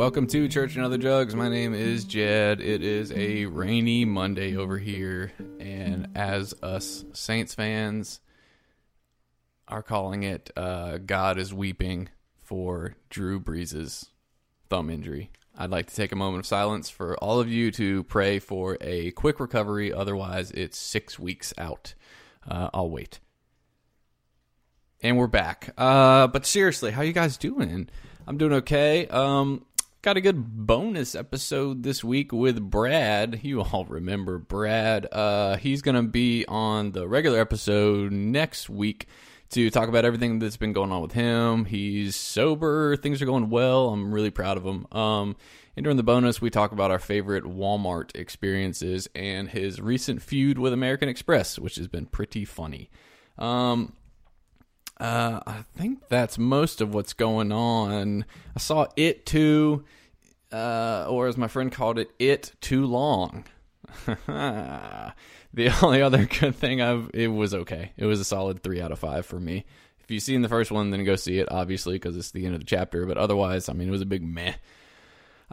welcome to Church and Other Drugs. My name is Jed. It is a rainy Monday over here, and as us Saints fans are calling it, uh, God is weeping for Drew Brees' thumb injury. I'd like to take a moment of silence for all of you to pray for a quick recovery. Otherwise, it's six weeks out. Uh, I'll wait. And we're back. Uh, but seriously, how you guys doing? I'm doing okay. Um, got a good bonus episode this week with Brad. You all remember Brad. Uh, he's gonna be on the regular episode next week to talk about everything that's been going on with him. He's sober. Things are going well. I'm really proud of him. Um, and during the bonus, we talk about our favorite Walmart experiences and his recent feud with American Express, which has been pretty funny. Um, uh, I think that's most of what's going on. I saw it too, uh, or as my friend called it, it too long. the only other good thing I've it was okay. It was a solid three out of five for me. If you've seen the first one, then go see it, obviously, because it's the end of the chapter. But otherwise, I mean, it was a big meh.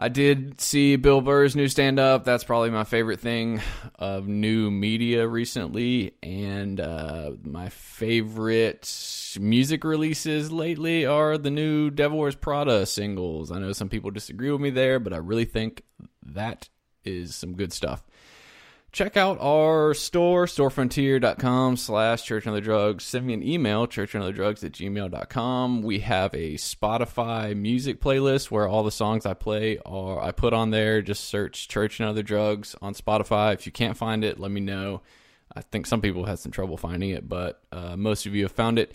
I did see Bill Burr's new stand up. That's probably my favorite thing of new media recently. And uh, my favorite music releases lately are the new Devil Prada singles. I know some people disagree with me there, but I really think that is some good stuff check out our store, storefrontier.com slash church and other drugs. Send me an email, church and other drugs at gmail.com. We have a Spotify music playlist where all the songs I play are I put on there. Just search church and other drugs on Spotify. If you can't find it, let me know. I think some people had some trouble finding it, but uh, most of you have found it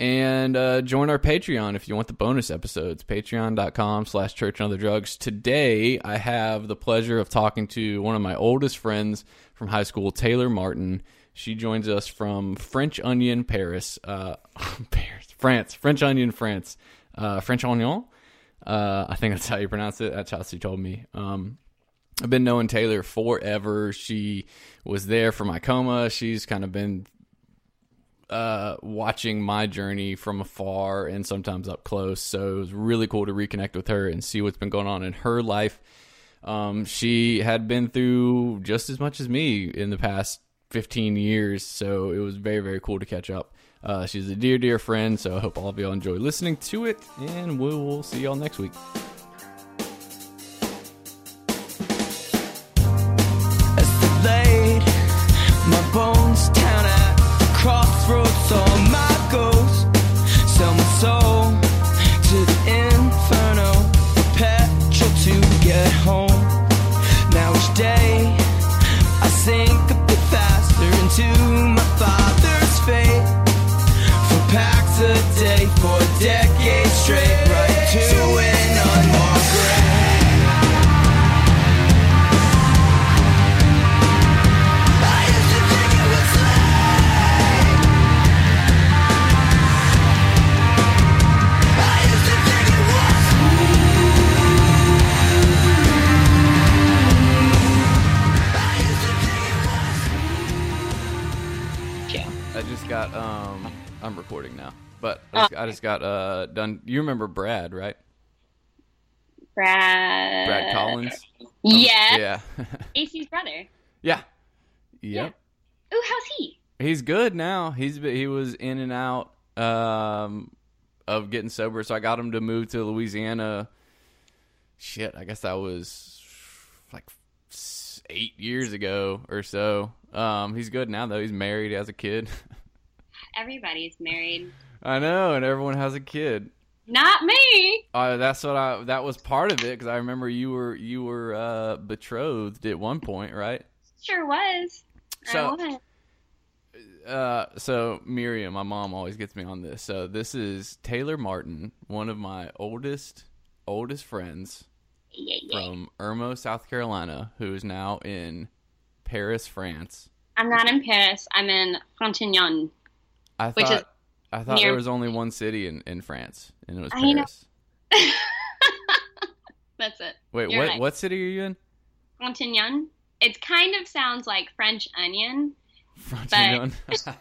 and uh, join our patreon if you want the bonus episodes. Patreon.com slash church and other drugs. Today i have the pleasure of talking to one of my oldest friends from high school taylor martin. She joins us from french onion paris uh, paris france french onion france uh, french onion. Uh, i think that's how you pronounce it. That's how she told me. Um, I've been knowing Taylor forever. She was there for my coma. She's kind of been uh, watching my journey from afar and sometimes up close. So it was really cool to reconnect with her and see what's been going on in her life. Um, she had been through just as much as me in the past 15 years, so it was very, very cool to catch up. Uh, she's a dear, dear friend, so I hope all of y'all enjoy listening to it, and we will see y'all next week. bones Just, got uh done you remember Brad, right? Brad. Brad Collins? Yeah. Yeah. AC's brother. yeah. Yep. Oh, how's he? He's good now. He's he was in and out um of getting sober, so I got him to move to Louisiana. Shit, I guess that was like 8 years ago or so. Um he's good now though. He's married, he has a kid. Everybody's married. I know, and everyone has a kid. Not me. Uh, that's what I. That was part of it because I remember you were you were uh, betrothed at one point, right? Sure was. So- I was. Uh, so Miriam, my mom always gets me on this. So this is Taylor Martin, one of my oldest oldest friends Yeah, yeah. from Irmo, South Carolina, who is now in Paris, France. I'm not in Paris. I'm in Frontignan. I Which is I thought there was only one city in, in France, and it was. Paris. That's it. Wait, You're what right. what city are you in? Frontignan. It kind of sounds like French onion. Frontignan.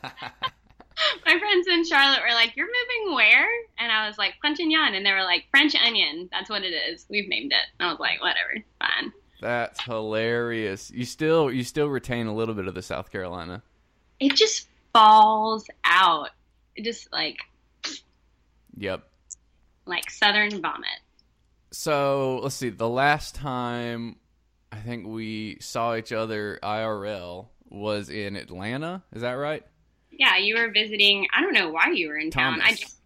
My friends in Charlotte were like, "You're moving where?" And I was like, "Frontignan," and they were like, "French onion." That's what it is. We've named it. And I was like, "Whatever, fine." That's hilarious. You still you still retain a little bit of the South Carolina. It just falls out. Just like Yep. like southern vomit. So let's see. The last time I think we saw each other IRL was in Atlanta. Is that right? Yeah, you were visiting. I don't know why you were in town. I just.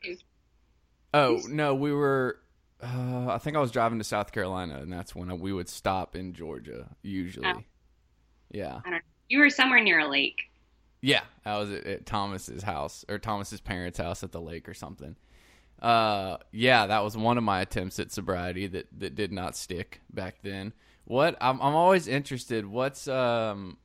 Oh no, we were. Uh, I think I was driving to South Carolina, and that's when we would stop in Georgia usually. Oh. Yeah, you were somewhere near a lake. Yeah. I was at, at Thomas's house or Thomas's parents' house at the lake or something. Uh, yeah, that was one of my attempts at sobriety that that did not stick back then. What I'm I'm always interested. What's um.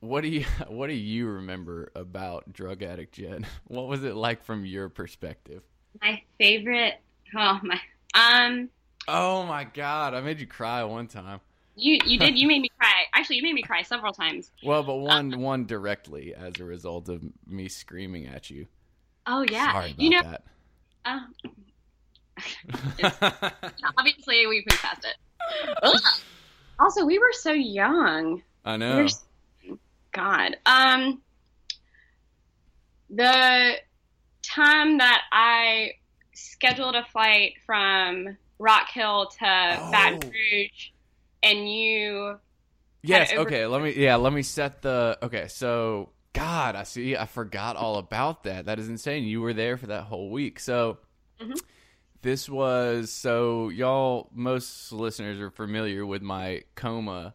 What do you what do you remember about drug addict Jed? What was it like from your perspective? My favorite. Oh my. Um. Oh my god, I made you cry one time. You you did. You made me cry. Actually, you made me cry several times. Well, but one one directly as a result of me screaming at you. Oh yeah. Sorry about you know. that. Uh, obviously, we've moved past it. also, we were so young. I know. s- God. Um. The time that I scheduled a flight from Rock Hill to Baton Oh. Rouge, and you Yes, over- okay, let me yeah, let me set the Okay, so god, I see I forgot all about that. That is insane. You were there for that whole week. So Mhm. this was so y'all most listeners are familiar with my coma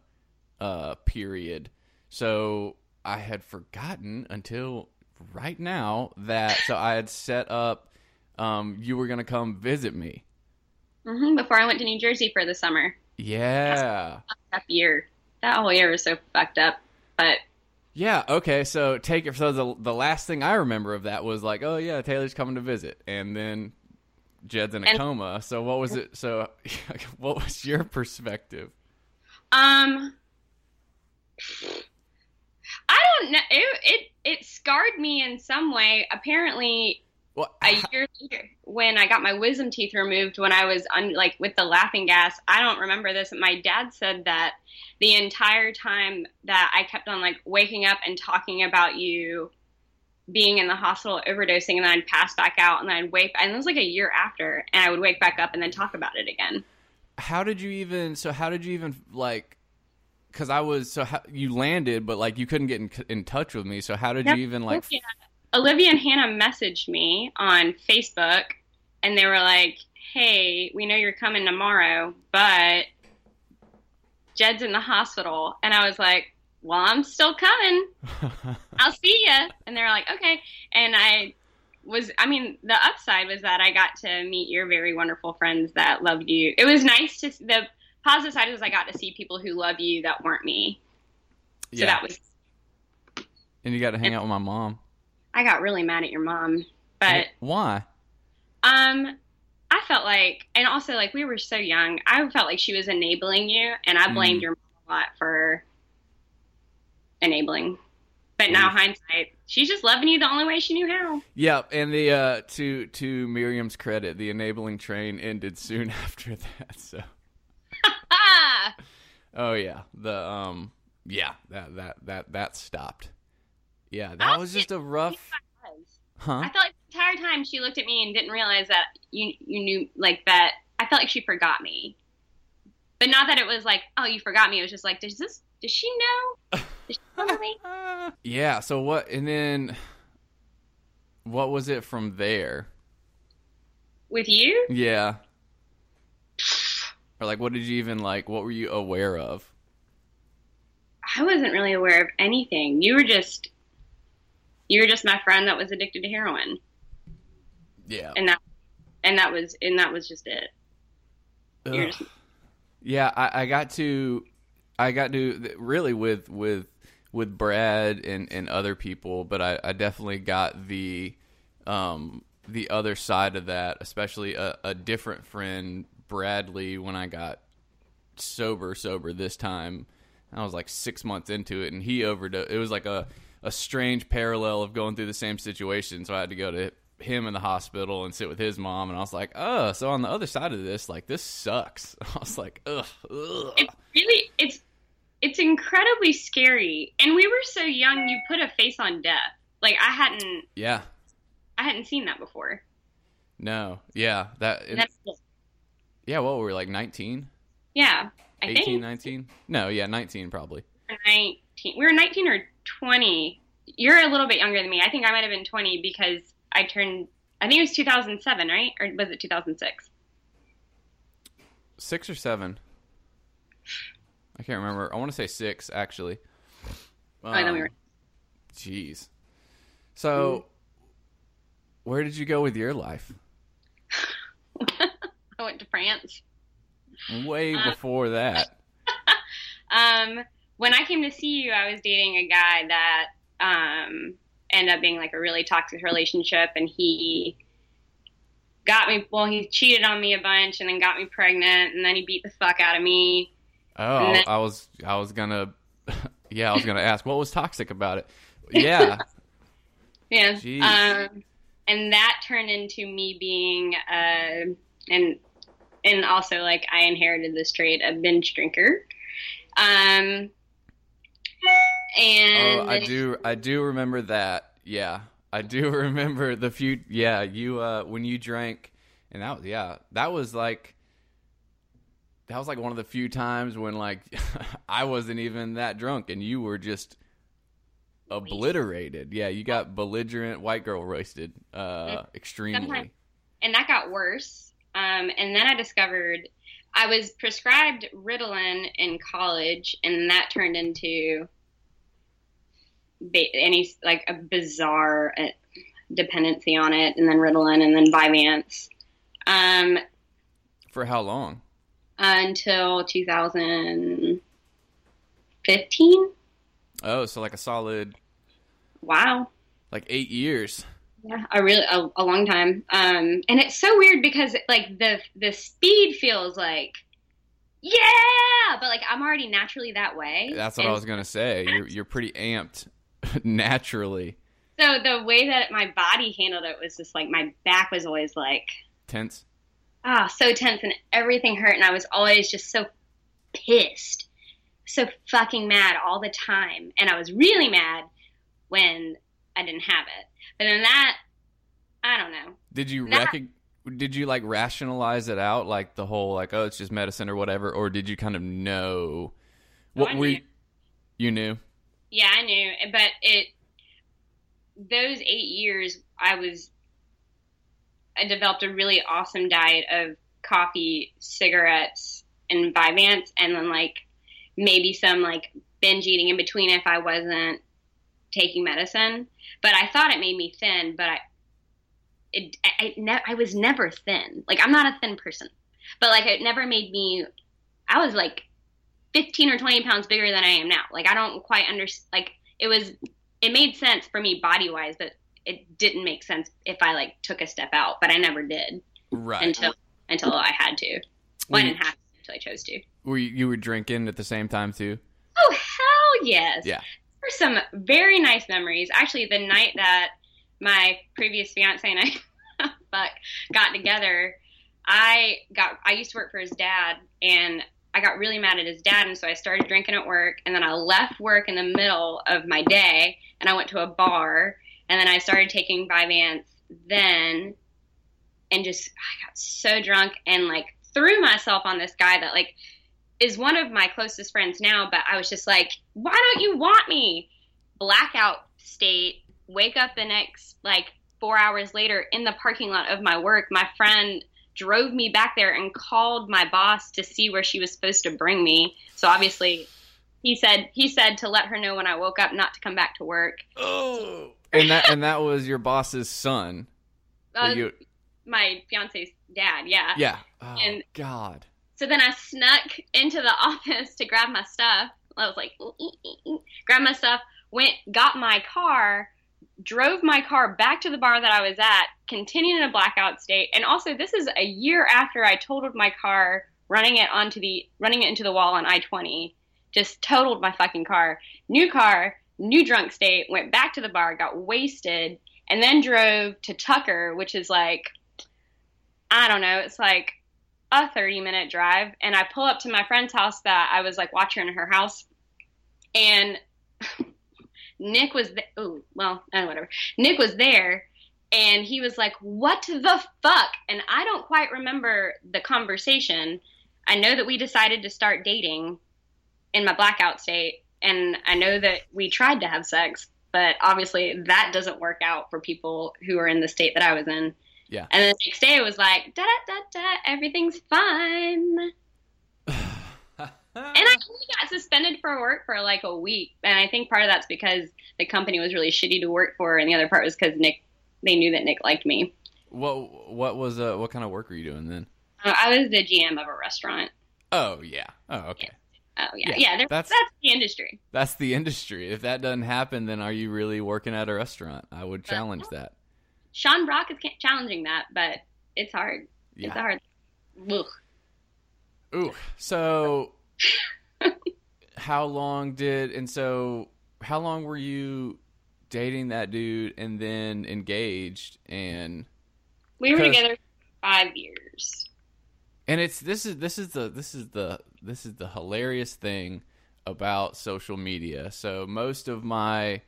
uh period. So I had forgotten until right now that so I had set up um you were going to come visit me. Mhm, before I went to New Jersey for the summer. Yeah. That year, that whole year was so fucked up. But Yeah. Okay. So take it. So the the last thing I remember of that was like, oh yeah, Taylor's coming to visit, and then Jed's in a And- coma. So what was it? So what was your perspective? um, I don't know. It it it scarred me in some way. Apparently, Well, a year later, when I got my wisdom teeth removed, when I was un, like with the laughing gas, I don't remember this. My dad said that the entire time that I kept on like waking up and talking about you being in the hospital overdosing, and then I'd pass back out, and then I'd wake, and it was like a year after, and I would wake back up and then talk about it again. how did you even? So how did you even like? Because I was so how, you landed, but like you couldn't get in, in touch with me. So how did Yep. you even oh, like? Olivia, Olivia and Hannah messaged me on Facebook, and they were like, "Hey, we know you're coming tomorrow, but Jed's in the hospital," and I was like, "Well, I'm still coming. I'll see you. And they're like, "Okay," and I was I mean the upside was that I got to meet your very wonderful friends that loved you. It was nice to the positive side was I got to see people who love you that weren't me. So yeah, that was and you got to hang out with my mom. I got really mad at your mom, but why? Um, I felt like, and also like we were so young, I felt like she was enabling you, and I blamed Mm. your mom a lot for enabling. But now Oof. hindsight, she's just loving you the only way she knew how. Yep, and the uh, to to Miriam's credit, the enabling train ended soon after that. So. Oh yeah, the um, yeah, that that that that stopped. Yeah, that was just a rough, Huh? I felt like the entire time she looked at me and didn't realize that you you knew like that. I felt like she forgot me, but not that it was like, oh, you forgot me. It was just like, does this? Does she know? Does she remember me? yeah. So what? And then, what was it from there? With you? Yeah. Or like, what did you even like? What were you aware of? I wasn't really aware of anything. You were just you were just my friend that was addicted to heroin. Yeah. And that and that was and that was just it. Just Yeah, I, I got to, I got to really with with with Brad and and other people, but I, I definitely got the um the other side of that, especially a, a different friend, Bradley, when I got sober sober this time. I was like six months into it, and he overdosed. It was like a a strange parallel of going through the same situation. So I had to go to him in the hospital and sit with his mom, and I was like, oh, so on the other side of this, like this sucks. I was like, ugh, ugh. It's really it's it's incredibly scary. And we were so young. You put a face on death. Like I hadn't yeah, I hadn't seen that before. no, yeah, that that's yeah. What were we like 19, yeah. I 18, think 19? No, yeah, 19 probably. nineteen. We were nineteen or twenty. You're a little bit younger than me. I think I might have been twenty because I turned. I think it was 2007, right? Or was it 2006? Six or seven. I can't remember. I want to say six actually. Oh, I know we Um, were. Jeez. So, where did you go with your life? I went to France. Way Uh, before that. Um, when I came to see you, I was dating a guy that um, ended up being like a really toxic relationship, and he got me. Well, he cheated on me a bunch, and then got me pregnant, and then he beat the fuck out of me. Oh, I, then- I was I was gonna, yeah, I was gonna ask what was toxic about it. Yeah, Yeah. Um, and that turned into me being uh, and and also like I inherited this trait a binge drinker. Um, and oh, I do I do remember that. Yeah, I do remember the few. Yeah, you uh when you drank, and that was yeah that was like. That was like one of the few times when like I wasn't even that drunk and you were just obliterated. Yeah, you got belligerent white girl roasted uh extremely. Sometimes. and that got worse. Um, and then I discovered I was prescribed Ritalin in college, and that turned into ba- any like a bizarre uh, dependency on it, and then Ritalin, and then Vyvanse, um, For how long? until 2015. Oh, so like a solid Wow. like 8 years. Yeah, a really a, a long time. Um, and it's so weird because like the the speed feels like yeah, but like I'm already naturally that way. That's what I was going to say. You're you're pretty amped naturally. So the way that my body handled it was just like my back was always like Tense. ah so tense and everything hurt and I was always just so pissed, so fucking mad all the time, and I was really mad when I didn't have it. But then that I don't know. Did you That- recog- did you like rationalize it out like the whole like oh it's just medicine or whatever or did you kind of know Oh, what you, you knew? Yeah, I knew, but it those eight years I was I developed a really awesome diet of coffee, cigarettes, and Vyvanse, and then like maybe some like binge eating in between if I wasn't taking medicine. But I thought it made me thin, but I it I, ne- I was never thin. Like I'm not a thin person, but like it never made me. I was like 15 or 20 pounds bigger than I am now. Like I don't quite understand. Like it was, it made sense for me body wise, but it didn't make sense if I like took a step out. But I never did Right. until until I had to. Well, I didn't have to until I chose to. were you, you were drinking at the same time too? Oh hell yes! Yeah. For some very nice memories. Actually, the night that my previous fiance and I fuck got together, I got I used to work for his dad and I got really mad at his dad and so I started drinking at work and then I left work in the middle of my day and I went to a bar and then I started taking Vyvanse then and just I got so drunk and like threw myself on this guy that like is one of my closest friends now, but I was just like, why don't you want me? Blackout state, wake up the next like four hours later in the parking lot of my work. My friend drove me back there and called my boss to see where she was supposed to bring me. So obviously he said he said to let her know when I woke up not to come back to work. Oh. And that and that was your boss's son. Uh, You- my fiance's dad, yeah. yeah. Oh and- god. So then I snuck into the office to grab my stuff. I was like, grab my stuff, went, got my car, drove my car back to the bar that I was at, continued in a blackout state. And also, this is a year after I totaled my car, running it onto the running it into the wall on I twenty. Just totaled my fucking car. New car, new drunk state, went back to the bar, got wasted, and then drove to Tucker, which is like, I don't know, it's like a 30 minute drive. And I pull up to my friend's house that I was like watching her house. And Nick was, th- oh, well, uh, whatever. Nick was there and he was like, What the fuck? And I don't quite remember the conversation. I know that we decided to start dating in my blackout state, and I know that we tried to have sex, but obviously that doesn't work out for people who are in the state that I was in. Yeah. And then the next day it was like, da da da da, everything's fine. And I only got suspended for work for like a week. And I think part of that's because the company was really shitty to work for, and the other part was because Nick, they knew that Nick liked me. what what was uh what kind of work were you doing then? Uh, I was the GM of a restaurant. Oh yeah. Oh okay. Oh yeah, Yeah, yeah. that's- that's, the industry. That's the industry. If that doesn't happen, then are you really working at a restaurant? I would challenge that. Sean Brock is challenging that, but it's hard. It's a hard. Ugh. Ooh. So how long did and so how long were you dating that dude and then engaged and We were together five years. and it's this is this is the this is the this is the hilarious thing about social media. So most of my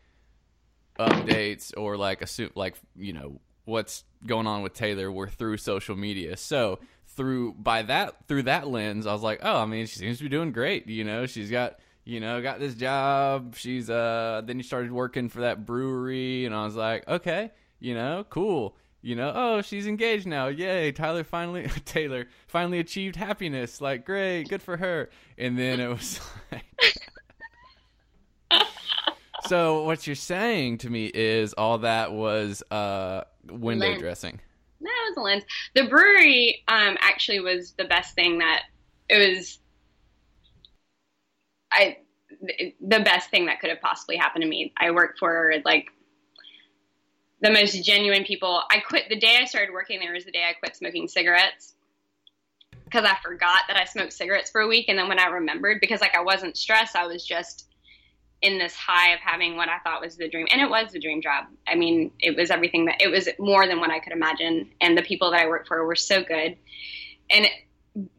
updates or like assume like you know what's going on with Taylor were through social media. So through by that through that lens, I was like, oh, I mean, she seems to be doing great. You know, she's got you know got this job. She's uh then you started working for that brewery, and I was like, okay, you know, cool. You know, oh, she's engaged now. Yay, Tyler finally Taylor finally achieved happiness. Like, great, good for her. And then it was like So what you're saying to me is all that was uh window Lens. dressing. That was a lens. The brewery um, actually was the best thing that it was. I the best thing that could have possibly happened to me. I worked for like the most genuine people. I quit the day I started working there was the day I quit smoking cigarettes because I forgot that I smoked cigarettes for a week, and then when I remembered, because like I wasn't stressed, I was just in this high of having what I thought was the dream, and it was the dream job. I mean, it was everything that it was more than what I could imagine, and the people that I worked for were so good. And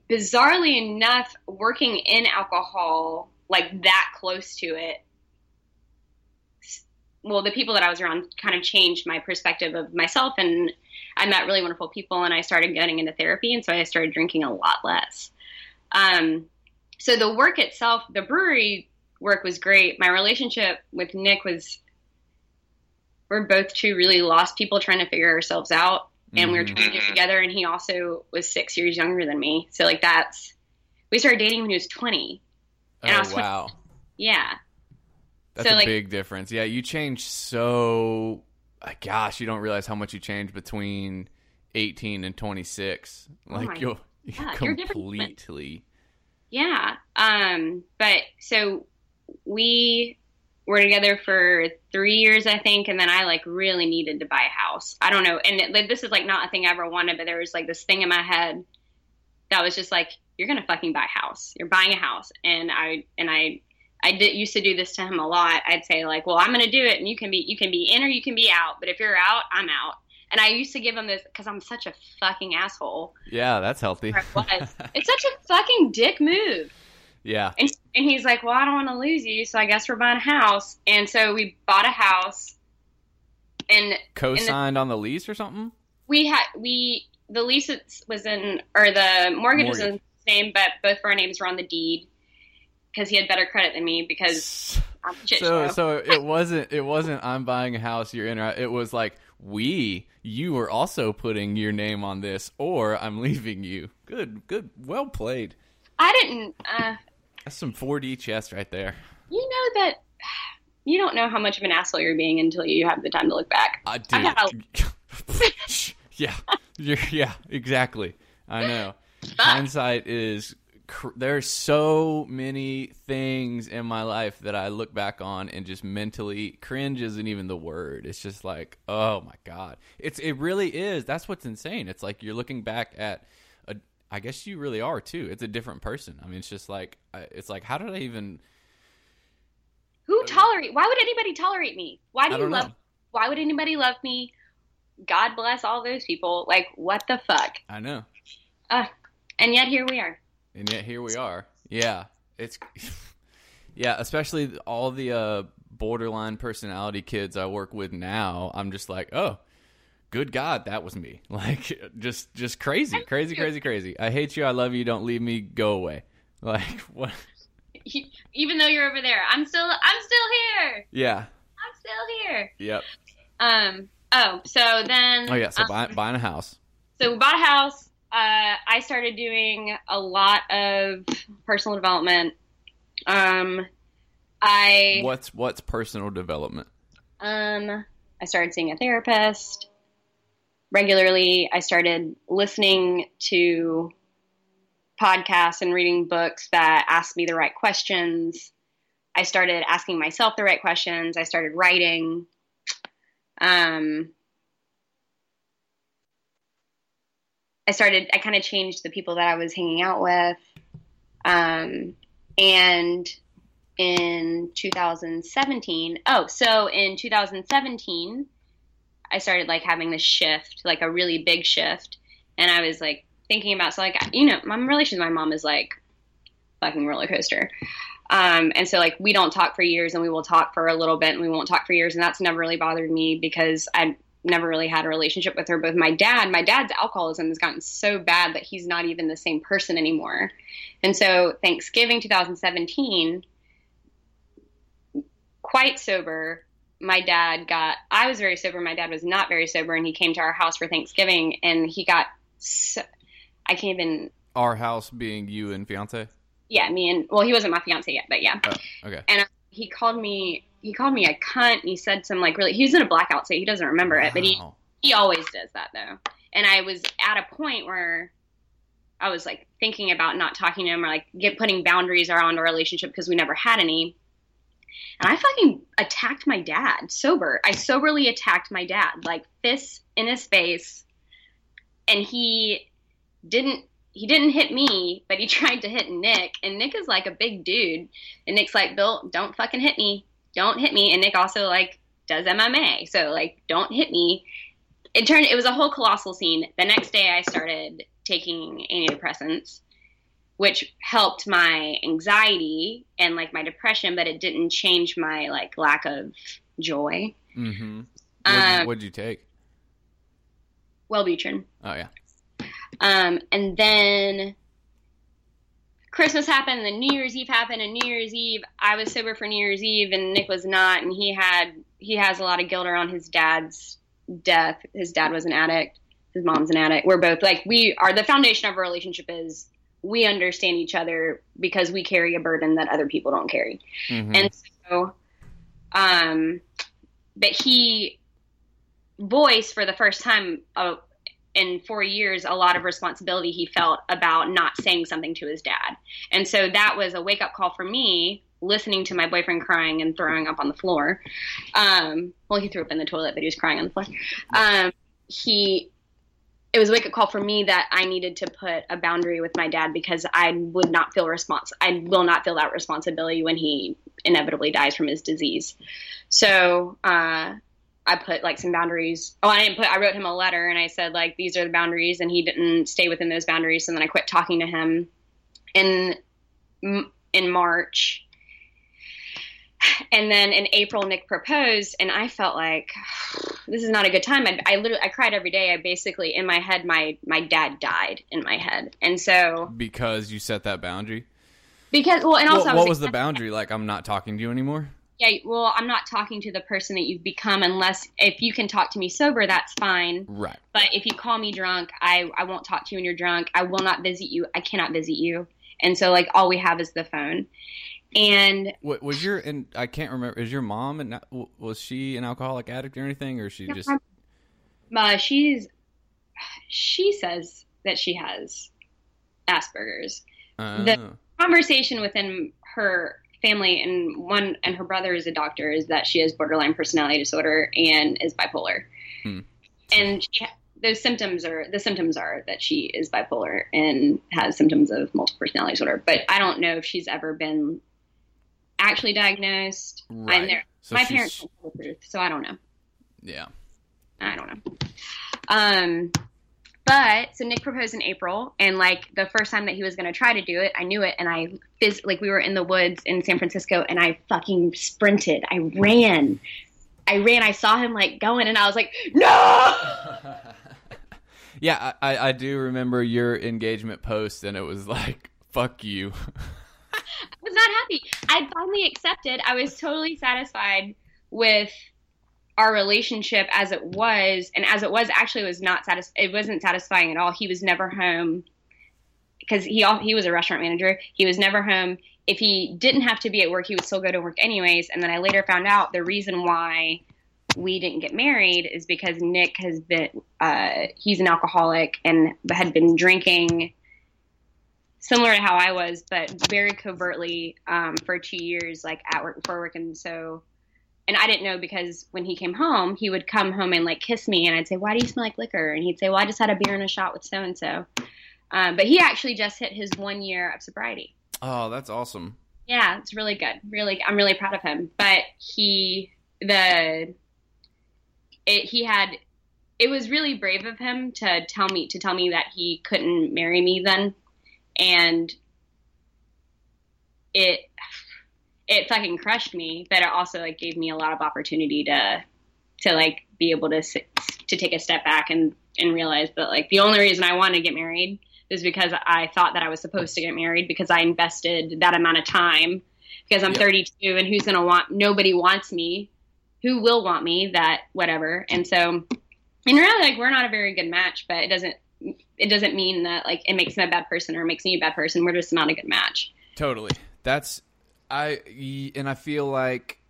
bizarrely enough, working in alcohol like that close to it, well, the people that I was around kind of changed my perspective of myself, and I met really wonderful people, and I started getting into therapy, and so I started drinking a lot less. Um, so the work itself, the brewery work was great. My relationship with Nick was we're both two really lost people trying to figure ourselves out and we were Mhm. trying to get together and he also was six years younger than me. So like that's we started dating when he was twenty. And I was Oh twenty- wow. Yeah. That's So, a like- big difference. Yeah, you change so uh, gosh, you don't realize how much you change between 18 and 26. Oh Like my you'll God, you're a different woman. completely Yeah. Um, but so we were together for three years, I think, and then I like really needed to buy a house. I don't know, and it, this is like not a thing I ever wanted, but there was like this thing in my head that was just like, "You're gonna fucking buy a house. You're buying a house." And I and I I did used to do this to him a lot. I'd say like, "Well, I'm gonna do it, and you can be you can be in or you can be out, but if you're out, I'm out." And I used to give him this because I'm such a fucking asshole. Yeah, that's healthy. Or it was. It's such a fucking dick move. yeah. And, and he's like, Well, I don't want to lose you, so I guess we're buying a house. And so we bought a house, and Co-signed on the lease or something? we had we the lease was in or the mortgage, was in Mortgage. his name, but both of our names were on the deed because he had better credit than me because I'm shit so show. so it wasn't it wasn't I'm buying a house you're in it was like we you were also putting your name on this or I'm leaving you. Good good well played. I didn't. Uh, That's some 4D chess right there. you know that you don't know how much of an asshole you're being until you have the time to look back. I I do. yeah, you're, yeah, exactly. I know. But Hindsight is. Cr- there's so many things in my life that I look back on and just mentally cringe isn't even the word. It's just like, oh my god, it's it really is. That's what's insane. It's like you're looking back at. I guess you really are too. It's a different person. I mean, it's just like it's like how did I even Who tolerate? Why would anybody tolerate me? Why do you love? know. Why would anybody love me? God bless all those people. Like what the fuck? I know. Uh, And yet here we are. And yet here we are. Yeah, it's yeah, especially all the uh, borderline personality kids I work with now. I'm just like, oh, good God, that was me. Like, just just crazy, crazy, crazy, crazy. I hate you. I love you. Don't leave me. Go away. Like what? Even though you're over there, I'm still I'm still here. Yeah. I'm still here. Yep. Um. Oh, so then. Oh yeah. So um, buy, buying a house. so we bought a house. Uh, I started doing a lot of personal development. Um, I What's what's personal development? um I started seeing a therapist regularly. I started listening to podcasts and reading books that asked me the right questions. I started asking myself the right questions. I started writing. Um, I started, I kind of changed the people that I was hanging out with. Um, and in 2017, oh, so in 2017, I started like having this shift, like a really big shift. And I was like thinking about, so like, you know, my relationship with my mom is like fucking roller coaster. Um, and so like we don't talk for years and we will talk for a little bit and we won't talk for years. And that's never really bothered me because I never really had a relationship with her. But with my dad, my dad's alcoholism has gotten so bad that he's not even the same person anymore. And so Thanksgiving 2017, quite sober, my dad got, I was very sober. My dad was not very sober. And he came to our house for Thanksgiving and he got, so, I can't even, Our house being you and fiance. yeah, me and, well, he wasn't my fiance yet, but yeah. Oh, okay. Um, he called me he called me a cunt and he said some like really he was in a blackout state he doesn't remember it but he he always does that though and i was at a point where i was like thinking about not talking to him or like get putting boundaries around our relationship because we never had any and i fucking attacked my dad sober. I soberly attacked my dad like fists in his face. And he didn't he didn't hit me, but he tried to hit Nick, and Nick is like a big dude, and Nick's like, Bill, don't fucking hit me, don't hit me, and Nick also like does MMA, so like don't hit me. It turned it was a whole colossal scene. The next day, I started taking antidepressants, which helped my anxiety and like my depression, but it didn't change my like lack of joy. Mm-hmm. What'd, Um, you take? Wellbutrin. Oh yeah. Um, and then Christmas happened, and then New Year's Eve happened, and New Year's Eve I was sober for New Year's Eve, and Nick was not, and he had he has a lot of guilt around his dad's death. His dad was an addict. His mom's an addict. We're both like we are. The foundation of our relationship is we understand each other because we carry a burden that other people don't carry. Mhm. And so, um, but he voiced for the first time uh, in four years a lot of responsibility he felt about not saying something to his dad. And so that was a wake up call for me listening to my boyfriend crying and throwing up on the floor. Um, well, he threw up in the toilet, but he was crying on the floor. Um, he, it was a wake up call for me that I needed to put a boundary with my dad because I would not feel respons- I will not feel that responsibility when he inevitably dies from his disease. So, uh, I put like some boundaries. Oh, I didn't put. I wrote him a letter and I said like these are the boundaries, and he didn't stay within those boundaries. And then I quit talking to him in in March, and then in April Nick proposed, and I felt like this is not a good time. I, I literally I cried every day. I basically in my head my my dad died in my head, and so Because you set that boundary. because well, and also What, I what was was the boundary? Like I'm not talking to you anymore. yeah, well, I'm not talking to the person that you've become unless if you can talk to me sober, that's fine. Right. But if you call me drunk, I, I won't talk to you when you're drunk. I will not visit you. I cannot visit you. And so, like, all we have is the phone. And What was your and I can't remember. Is your mom and was she an alcoholic addict or anything, or she just uh, she's, she says that she has Asperger's. uh, the- Conversation within her family and one and her brother is a doctor is that she has borderline personality disorder and is bipolar. Hmm. And she, those symptoms are the symptoms are that she is bipolar and has symptoms of multiple personality disorder. But I don't know if she's ever been actually diagnosed. Right. I'm there. So My she's- parents don't tell the truth, so I don't know. Yeah. I don't know. Um, but so Nick proposed in April, and like the first time that he was going to try to do it, I knew it, and I phys- like we were in the woods in San Francisco, and I fucking sprinted. I ran. I ran. I saw him like going, and I was like, no. yeah, I I do remember your engagement post, and it was like, "Fuck you." I was not happy. I finally accepted. I was totally satisfied with our relationship as it was, and as it was, actually, was not satis- It wasn't satisfying at all. He was never home because he he was a restaurant manager. He was never home. If he didn't have to be at work, he would still go to work anyways. And then I later found out the reason why we didn't get married is because Nick has been uh, he's an alcoholic and had been drinking similar to how I was, but very covertly um, for two years, like at work before work, and so. And I didn't know because when he came home, he would come home and like kiss me, and I'd say, "Why do you smell like liquor?" And he'd say, "Well, I just had a beer and a shot with so and so." But he actually just hit his one year of sobriety. Oh, that's awesome. Yeah, it's really good. Really, I'm really proud of him. But he, the, it, he had, it was really brave of him to tell me to tell me that he couldn't marry me then, and it, it fucking crushed me. But it also like gave me a lot of opportunity to, to like be able to to take a step back and and realize that like the only reason I wanted to get married is because I thought that I was supposed to get married because I invested that amount of time because I'm Yep. 32 and who's going to want nobody wants me who will want me that whatever and so and really like we're not a very good match but it doesn't it doesn't mean that like it makes him a bad person or makes me a bad person we're just not a good match Totally. That's I and I feel like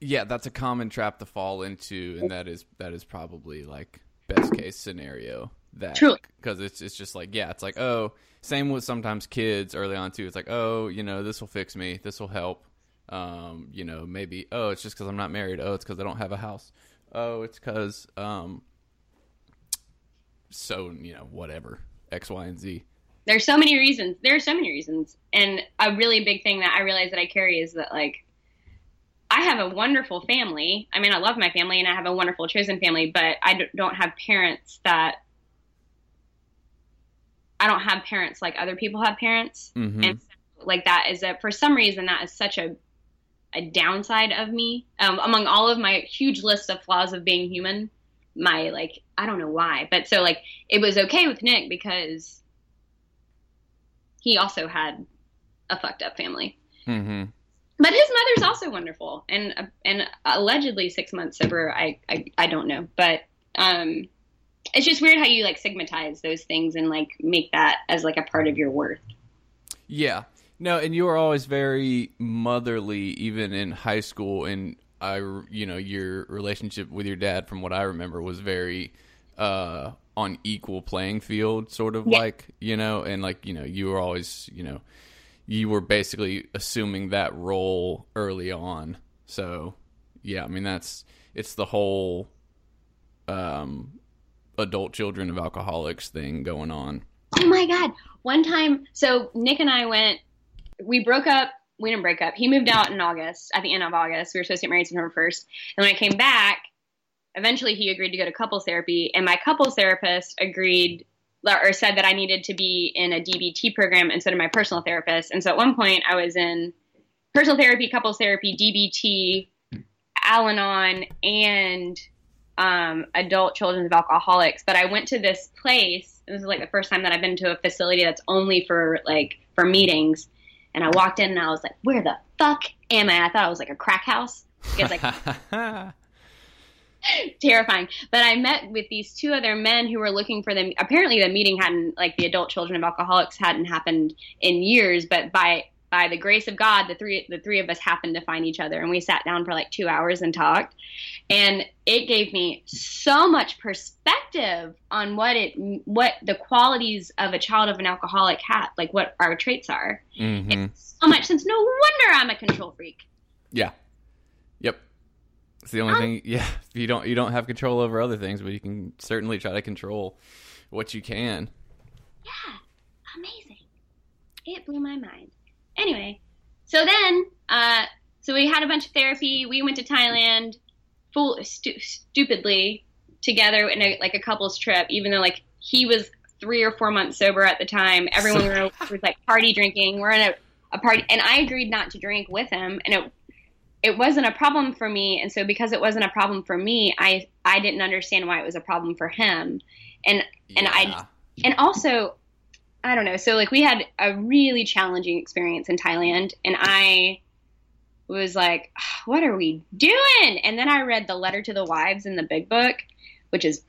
yeah, that's a common trap to fall into and that is that is probably like best case scenario that Truly. cuz it's it's just like yeah, it's like oh, same with sometimes kids early on too. It's like oh, you know, this will fix me. This will help. Um, you know, maybe oh, it's just cuz I'm not married. Oh, it's cuz I don't have a house. Oh, it's cuz um so, you know, whatever. X, Y, and Z. there's so many reasons there are so many reasons and a really big thing that i realize that i carry is that like i have a wonderful family i mean i love my family and i have a wonderful chosen family but I don't have parents that i don't have parents like other people have parents Mhm. and so, like that is a for some reason that is such a a downside of me um, among all of my huge list of flaws of being human my like i don't know why but so like it was okay with nick because he also had a fucked up family Mhm. but his mother's also wonderful and and allegedly six months sober i i, I don't know but um it's just weird how you like stigmatize those things and like make that as like a part of your worth Yeah. No, and you were always very motherly, even in high school. And I, you know, your relationship with your dad, from what I remember, was very uh, on equal playing field, sort of Yeah. like, you know, and like, you know, you were always, you know, you were basically assuming that role early on. So, yeah, I mean, that's it's the whole um, adult children of alcoholics thing going on. Oh my god! One time, so Nick and I went. We broke up. We didn't break up. He moved out in August, at the end of August. We were supposed to get married September first. And when I came back, eventually he agreed to go to couples therapy, and my couples therapist agreed or said that I needed to be in a DBT program instead of my personal therapist. And so at one point, I was in personal therapy, couples therapy, DBT, Al-Anon, and um, adult children of alcoholics. But I went to this place. This is like the first time that I've been to a facility that's only for like for meetings. And I walked in and I was like, "Where the fuck am I?" I thought it was like a crack house. It's like terrifying. But I met with these two other men who were looking for them. Apparently, the meeting hadn't like the adult children of alcoholics hadn't happened in years. But by by the grace of God, the three the three of us happened to find each other, and we sat down for like two hours and talked. And it gave me so much perspective on what it what the qualities of a child of an alcoholic had, like what our traits are. hmm So much sense. No wonder I'm a control freak. Yeah. It's the only thing. Yeah, you don't you don't have control over other things, but you can certainly try to control what you can. Yeah, amazing. It blew my mind. anyway, so then, uh, so we had a bunch of therapy. We went to Thailand, full stu- stupidly together in a, like a couples trip. Even though like he was three or four months sober at the time, everyone was, was like party drinking. We're in a, a party, and I agreed not to drink with him, and it it wasn't a problem for me. And so because it wasn't a problem for me, I I didn't understand why it was a problem for him, and and I and also i don't know. So like we had a really challenging experience in thailand and i was like what are we doing? And then i read the letter to the wives in the big book which is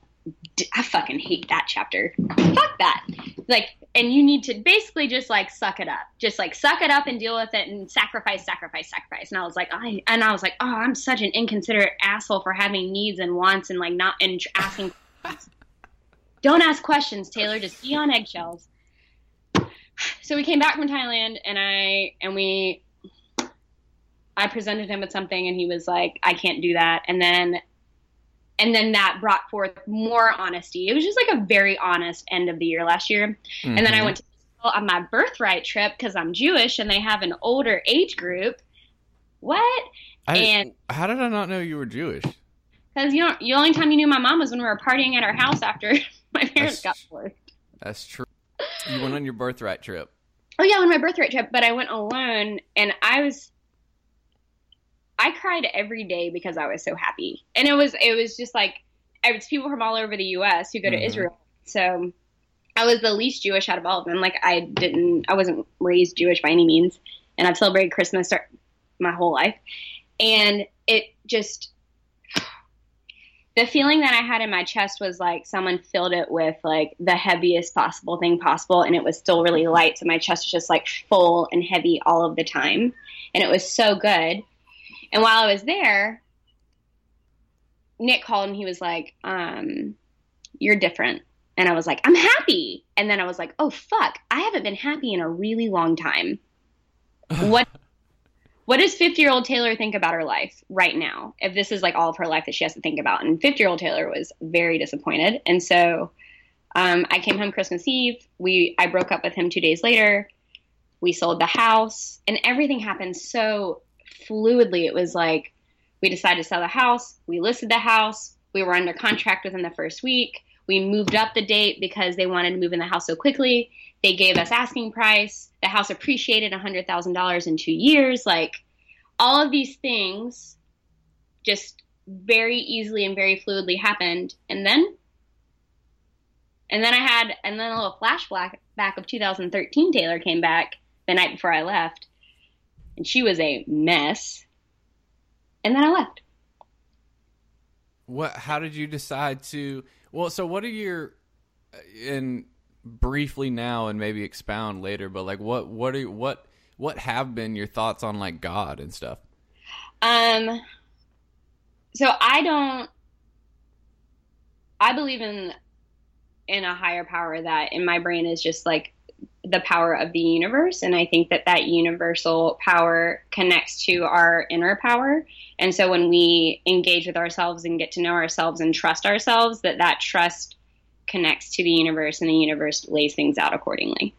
i fucking hate that chapter fuck that like and you need to basically just like suck it up just like suck it up and deal with it and sacrifice sacrifice sacrifice and i was like i and i was like oh i'm such an inconsiderate asshole for having needs and wants and like not and asking don't ask questions, Taylor. Just be on eggshells. So we came back from Thailand, and I and we, I presented him with something, and he was like, "I can't do that." And then, and then that brought forth more honesty. It was just like a very honest end of the year last year. And then I Mhm. went to on my birthright trip because I'm Jewish, and they have an older age group. What? I, and- how did I not know you were Jewish? Because you know, the only time you knew my mom was when we were partying at our house after my parents That's- got divorced. That's true. You went on your birthright trip. Oh yeah, on my birthright trip, but I went alone and I was I cried every day because I was so happy. And it was it was just like it's people from all over the US who go to Mhm. Israel. So I was the least Jewish out of all of them. Like I didn't I wasn't raised Jewish by any means and I've celebrated Christmas my whole life. And it just the feeling that I had in my chest was like someone filled it with like the heaviest possible thing possible, and it was still really light. So my chest was just like full and heavy all of the time, and it was so good. And while I was there, Nick called and he was like, um, "You're different," and I was like, "I'm happy." And then I was like, "Oh fuck, I haven't been happy in a really long time." What what does 50 year old Taylor think about her life right now? If this is like all of her life that she has to think about. And 50 year old Taylor was very disappointed. And so um, I came home Christmas Eve. We I broke up with him two days later. We sold the house, and everything happened so fluidly. It was like we decided to sell the house. We listed the house. We were under contract within the first week. We moved up the date because they wanted to move in the house so quickly. They gave us asking price. The house appreciated $100,000 in two years. Like all of these things just very easily and very fluidly happened. And then, and then I had, and then a little flashback back of 2013, Taylor came back the night before I left. And she was a mess. And then I left. What? How did you decide to? Well, so what are your and briefly now, and maybe expound later. But like, what what are what what have been your thoughts on like God and stuff? Um, so I don't. I believe in in a higher power that in my brain is just like the power of the universe and i think that that universal power connects to our inner power and so when we engage with ourselves and get to know ourselves and trust ourselves that that trust connects to the universe and the universe lays things out accordingly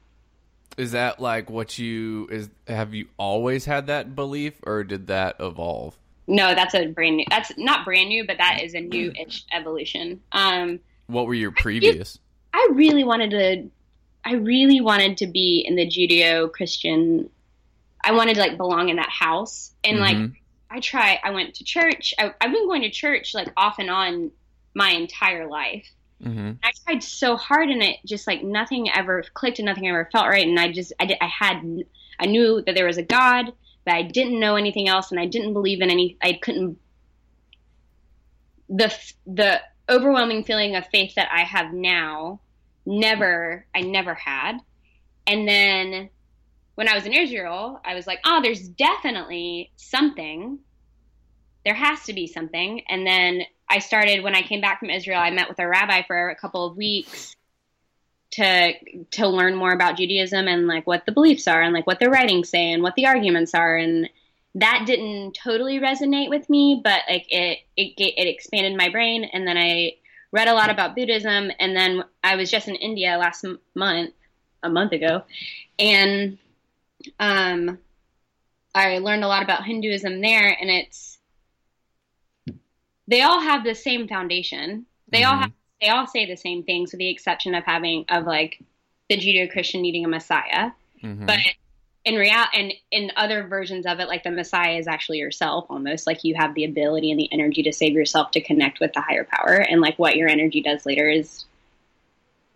Is that like what you is? Have you always had that belief, or did that evolve? no that's a brand new that's not brand new but that is a new-ish evolution um What were your previous? I really wanted to I really wanted to be in the Judeo Christian I wanted to like belong in that house. And like Mhm. I try I went to church. I, I've been going to church like off and on my entire life. Mhm. I tried so hard and it just like nothing ever clicked and nothing ever felt right and I just I did I had I knew that there was a God, but I didn't know anything else and I didn't believe in any I couldn't the the overwhelming feeling of faith that I have now never I never had. And then when I was in Israel, I was like, "Oh, there's definitely something. There has to be something." And then I started when I came back from Israel, I met with a rabbi for a couple of weeks to to learn more about Judaism and like what the beliefs are and like what the writings say and what the arguments are and that didn't totally resonate with me, but like it it it expanded my brain and then I read a lot about Buddhism and then I was just in India last m- month, a month ago, and um I learned a lot about Hinduism there, and it's they all have the same foundation. They all Mhm. have they all say the same things, with the exception of having of like the Judeo-Christian needing a Messiah. Mhm. But in real and in other versions of it, like the Messiah is actually yourself, almost like you have the ability and the energy to save yourself to connect with the higher power, and like what your energy does later is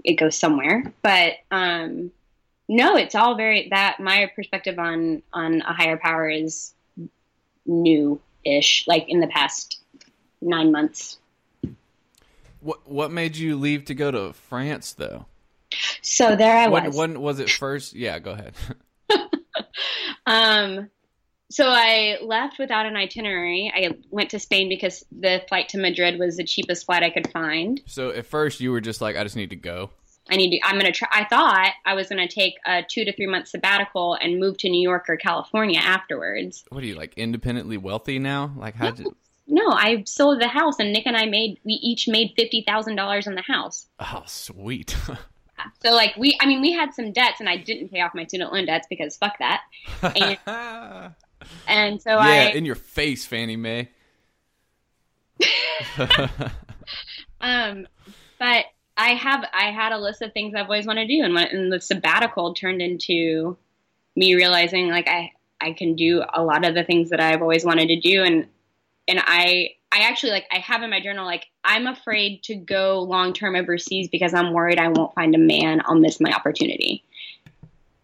it goes somewhere. But um, no, it's all very that my perspective on on a higher power is new-ish, like in the past nine months. what what made you leave to go to France though? So there I When, was. when was it first? Yeah, go ahead. Um, so I left without an itinerary. I went to Spain because the flight to Madrid was the cheapest flight I could find. so at first you were just like, I just need to go. I need to. I'm gonna try. I thought I was gonna take a two to three month sabbatical and move to New York or California afterwards. What are you like independently wealthy now? Like how did? No, I sold the house, and Nick and I made. We each made fifty thousand dollars in the house. Oh, sweet. So like we, I mean, we had some debts, and I didn't pay off my student loan debts because fuck that. yeah, And so I, Yeah in your face, Fannie Mae. Um, but I have I had a list of things I've always wanted to do, and, when, and the sabbatical turned into me realizing like I I can do a lot of the things that I've always wanted to do, and and I I actually like I have in my journal like I'm afraid to go long term overseas because I'm worried I won't find a man. I'll miss my opportunity.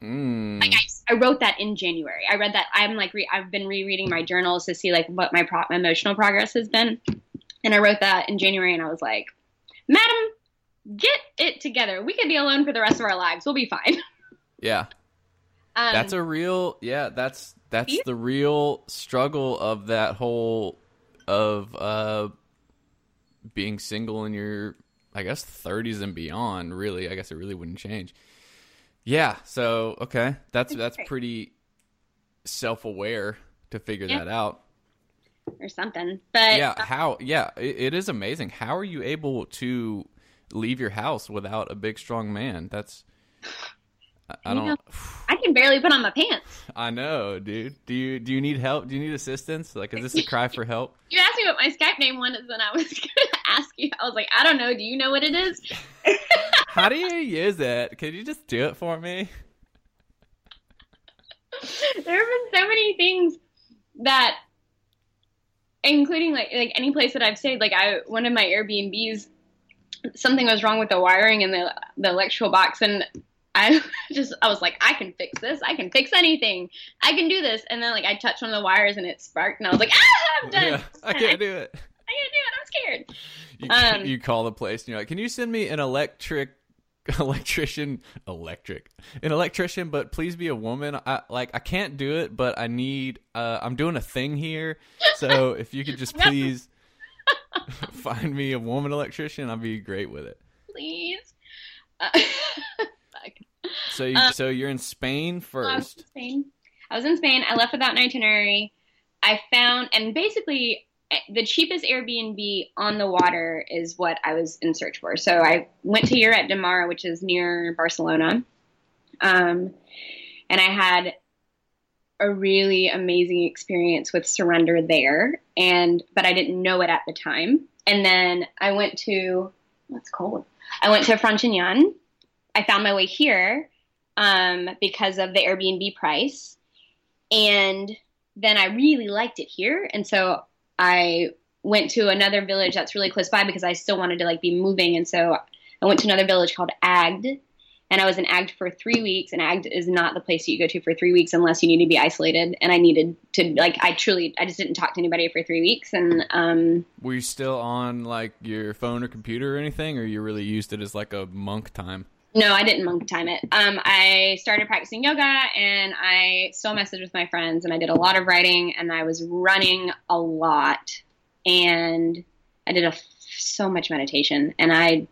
Mm. Like I, I wrote that in January. I read that. I'm like re- I've been rereading my journals to see like what my pro- emotional progress has been, and I wrote that in January, and I was like, "Madam, get it together. We could be alone for the rest of our lives. We'll be fine." Yeah, Um, that's a real. Yeah, that's that's the real struggle of that whole of uh being single in your I guess 30s and beyond. Really, I guess it really wouldn't change. Yeah. So okay, that's that's pretty self aware to figure Yeah. that out. or something. But yeah how yeah it, it is amazing how are you able to leave your house without a big strong man that's i, I don't I can barely put on my pants. i know dude do you do you need help do you need assistance like is this a cry for help You asked me what my Skype name was, and I was going to ask you. I was like, I don't know. Do you know what it is? how do you use it could you just do it for me there have been so many things that including like like any place that I've stayed like I one of my Airbnbs something was wrong with the wiring in the the electrical box and I just I was like I can fix this. I can fix anything. I can do this. And then like I touched one of the wires and it sparked and I was like ah I'm done. Yeah, i can't do it. I can't do it. I'm scared. You, Um, you call the place and you're like can you send me an electric electrician electric an electrician but please be a woman. I like i can't do it but i need uh i'm doing a thing here. So if you could just please find me a woman electrician i'd be great with it. Please. Uh. So you, Um, so you're in spain I was first in Spain. I was in Spain. I left without an itinerary. I found, and basically, eh, the cheapest Airbnb on the water is what I was in search for. So I went to Lloret de Mar, which is near Barcelona, um, and I had a really amazing experience with surrender there. And but I didn't know it at the time. And then I went to what's cold. I went to Frontignan. I found my way here um, because of the Airbnb price. And then I really liked it here. And so I went to another village that's really close by because I still wanted to like be moving. And so I went to another village called Agde. And I was in Agde for three weeks. And Agde is not the place you go to for three weeks unless you need to be isolated. And I needed to like I truly I just didn't talk to anybody for three weeks. And um, were you still on like your phone or computer or anything or you really used it as like a monk time No, I didn't monk time it. Um, I started practicing yoga and I still messaged with my friends and I did a lot of writing and I was running a lot and I did a, so much meditation and I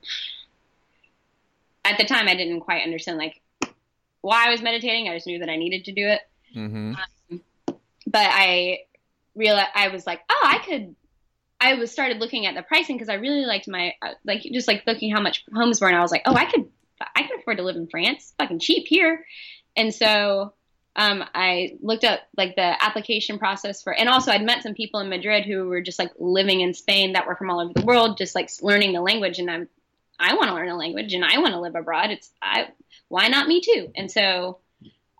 at the time I didn't quite understand like why I was meditating. I just knew that I needed to do it. mm-hmm But I realized I was like, oh, I could. I was started looking at the pricing because I really liked my uh, like just like looking how much homes were, and I was like, oh, I could, I can afford to live in France, fucking cheap here, and so um, I looked up like the application process for, and also I'd met some people in Madrid who were just like living in Spain that were from all over the world, just like learning the language. And I'm, I want to learn a language and I want to live abroad. It's I, why not me too? And so,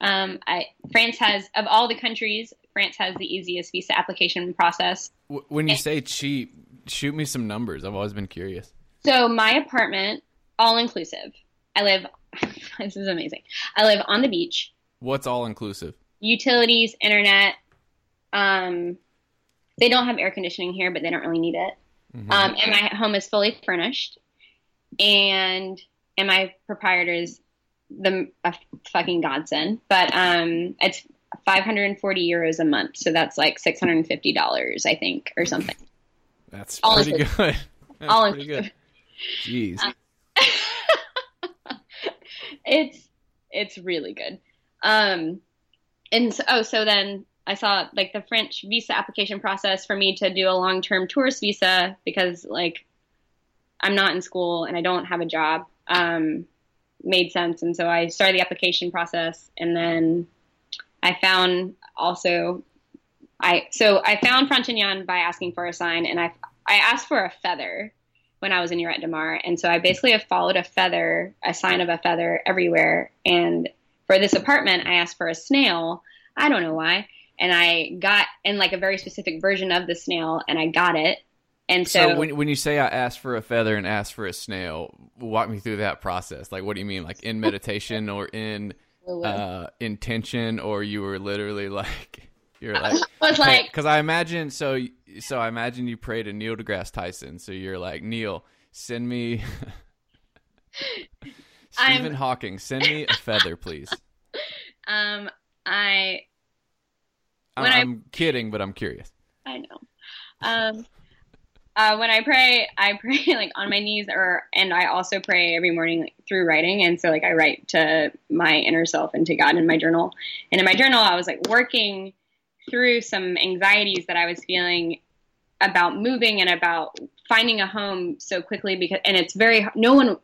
um, I France has of all the countries, France has the easiest visa application process. When you say cheap, shoot me some numbers. I've always been curious. So my apartment, all inclusive. I live. this is amazing. I live on the beach. What's all inclusive? Utilities, internet. Um, they don't have air conditioning here, but they don't really need it. Mm-hmm. Um, and my home is fully furnished, and and my proprietor is the a fucking godsend. But um, it's 540 euros a month, so that's like 650 dollars, I think, or something. That's all pretty good. That's all pretty inclusive. good. Jeez. Uh, it's it's really good. Um, and so, oh, so then I saw like the French visa application process for me to do a long term tourist visa because like I'm not in school and I don't have a job. Um, made sense, and so I started the application process, and then I found also I so I found Frontignan by asking for a sign, and I I asked for a feather when I was in de Mar, and so I basically have followed a feather, a sign of a feather everywhere, and for this apartment, I asked for a snail. I don't know why. And I got in like a very specific version of the snail and I got it. And so, so when, when you say I asked for a feather and asked for a snail, walk me through that process. Like, what do you mean? Like in meditation or in uh, intention, or you were literally like, you're like, I was like, because I imagine so. So I imagine you pray to Neil deGrasse Tyson. So you're like, Neil, send me Stephen I'm... Hawking, send me a feather, please. Um, I. I'm, I'm kidding, but I'm curious. I know. Um, uh, when I pray, I pray like on my knees, or and I also pray every morning like, through writing. And so, like, I write to my inner self and to God in my journal. And in my journal, I was like working through some anxieties that I was feeling about moving and about finding a home so quickly because and it's very no one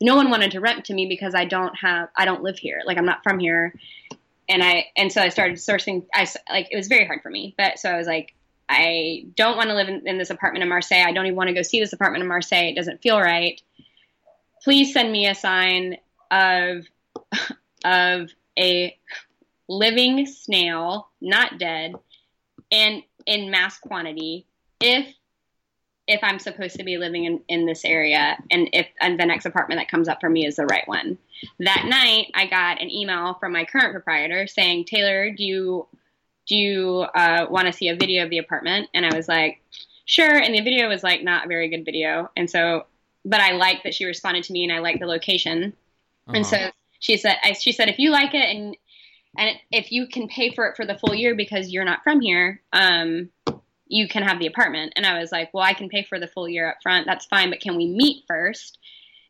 no one wanted to rent to me because I don't have I don't live here. Like I'm not from here. And I and so I started sourcing I like it was very hard for me. But so I was like I don't want to live in, in this apartment in Marseille. I don't even want to go see this apartment in Marseille. It doesn't feel right. Please send me a sign of of a living snail, not dead, and in mass quantity if if I'm supposed to be living in, in this area and if and the next apartment that comes up for me is the right one. That night, I got an email from my current proprietor saying, Taylor, do you do you uh, want to see a video of the apartment? And I was like, sure. And the video was like not a very good video, and so but I liked that she responded to me and I liked the location, uh-huh. and so she said I, she said if you like it and and if you can pay for it for the full year because you're not from here, um, you can have the apartment. And I was like, well, I can pay for the full year up front. That's fine, but can we meet first?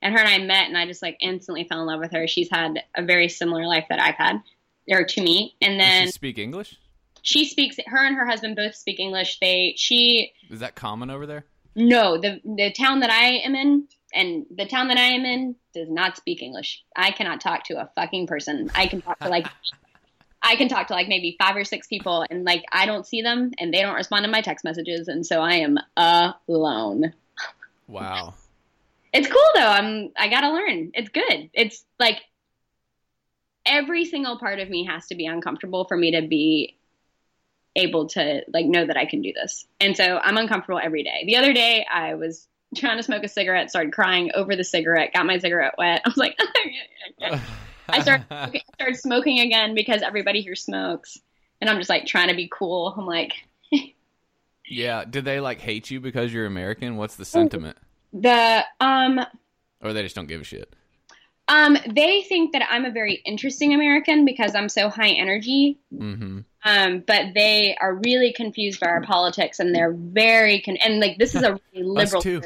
And her and I met, and I just like instantly fell in love with her. She's had a very similar life that I've had, or to me. And then Does she speak English. She speaks. Her and her husband both speak English. They she is that common over there? No, the the town that I am in, and the town that I am in does not speak English. I cannot talk to a fucking person. I can talk to like I can talk to like maybe five or six people and like I don't see them and they don't respond to my text messages and so I am alone. Wow. it's cool though. I'm I got to learn. It's good. It's like every single part of me has to be uncomfortable for me to be able to like know that I can do this. And so I'm uncomfortable every day. The other day I was trying to smoke a cigarette, started crying over the cigarette, got my cigarette wet. I was like I started I started smoking again because everybody here smokes, and I'm just like trying to be cool. I'm like, yeah. Did they like hate you because you're American? What's the sentiment? The um, or they just don't give a shit. Um, they think that I'm a very interesting American because I'm so high energy. Mm-hmm. Um, but they are really confused by our politics, and they're very con- and like this is a really liberal. too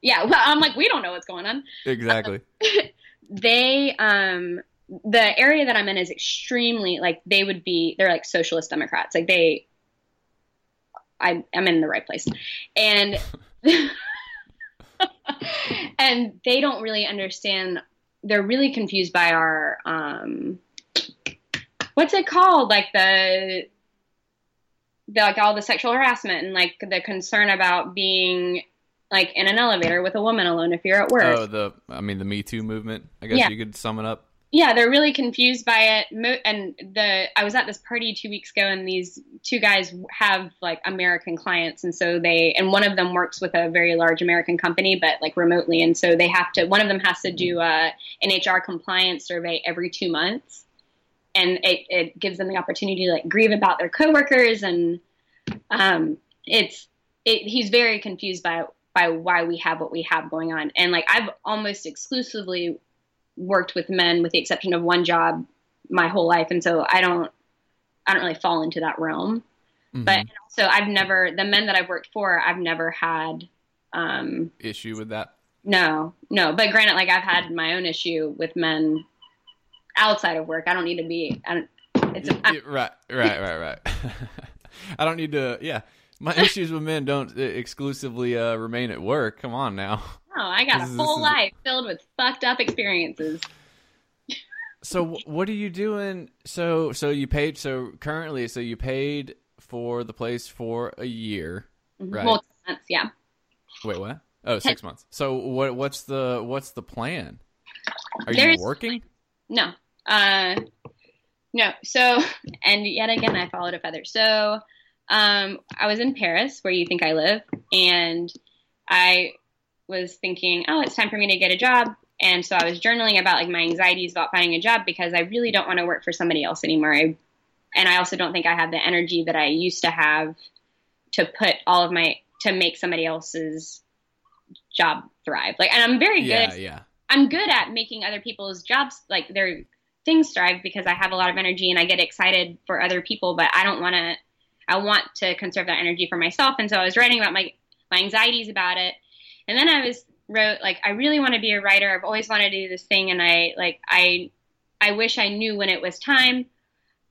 Yeah, well, I'm like we don't know what's going on. Exactly. Um, they um the area that I'm in is extremely like they would be they're like socialist democrats like they I am in the right place and and they don't really understand they're really confused by our um what's it called? Like the, the like all the sexual harassment and like the concern about being like in an elevator with a woman alone if you're at work. Oh, the I mean the Me Too movement. I guess Yeah. you could sum it up. Yeah, they're really confused by it. And the I was at this party two weeks ago, and these two guys have like American clients, and so they and one of them works with a very large American company, but like remotely, and so they have to. One of them has to do a an HR compliance survey every two months, and it, it gives them the opportunity to like grieve about their coworkers, and um, it's it, he's very confused by by why we have what we have going on, and like I've almost exclusively worked with men with the exception of one job my whole life and so i don't i don't really fall into that realm Mhm. but also i've never the men that i've worked for i've never had um issue with that. no no but granted like i've had my own issue with men outside of work i don't need to be I don't, it's a, y- right, right, right, right. I don't need to. Yeah, my issues with men don't uh, exclusively uh, remain at work. Come on now. No i got a This is- full is- life filled with fucked up experiences So what are you doing? So so you paid. So currently, so you paid for the place for a year. Right. well months, yeah Wait, what? Oh, six months. So what? What's the what's the plan? Are There's- you working? No. Uh no. So and yet again I followed a feather. So um I was in Paris where you think I live and I was thinking, oh, it's time for me to get a job. And so I was journaling about like my anxieties about finding a job because I really don't want to work for somebody else anymore. I, and I also don't think I have the energy that I used to have to put all of my to make somebody else's job thrive. Like and I'm very Yeah, good yeah. I'm good at making other people's jobs like their things thrive because I have a lot of energy and I get excited for other people, but I don't want to. I want to conserve that energy for myself, and so I was writing about my my anxieties about it, and then I was wrote like I really want to be a writer. I've always wanted to do this thing, and I like I I wish I knew when it was time.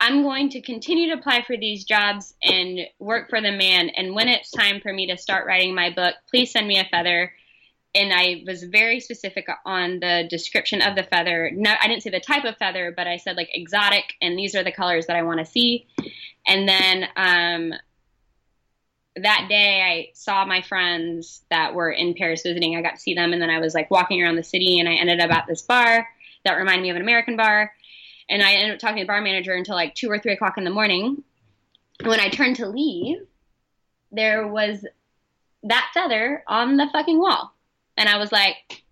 I'm going to continue to apply for these jobs and work for the man. And when it's time for me to start writing my book, please send me a feather and I was very specific on the description of the feather. No, I didn't say the type of feather, but I said like exotic, and these are the colors that I want to see. And then um, that day, I saw my friends that were in Paris visiting. I got to see them, and then I was like walking around the city, and I ended up at this bar that reminded me of an American bar. And I ended up talking to the bar manager until like two or three o'clock in the morning. When I turned to leave, there was that feather on the fucking wall. And I was like,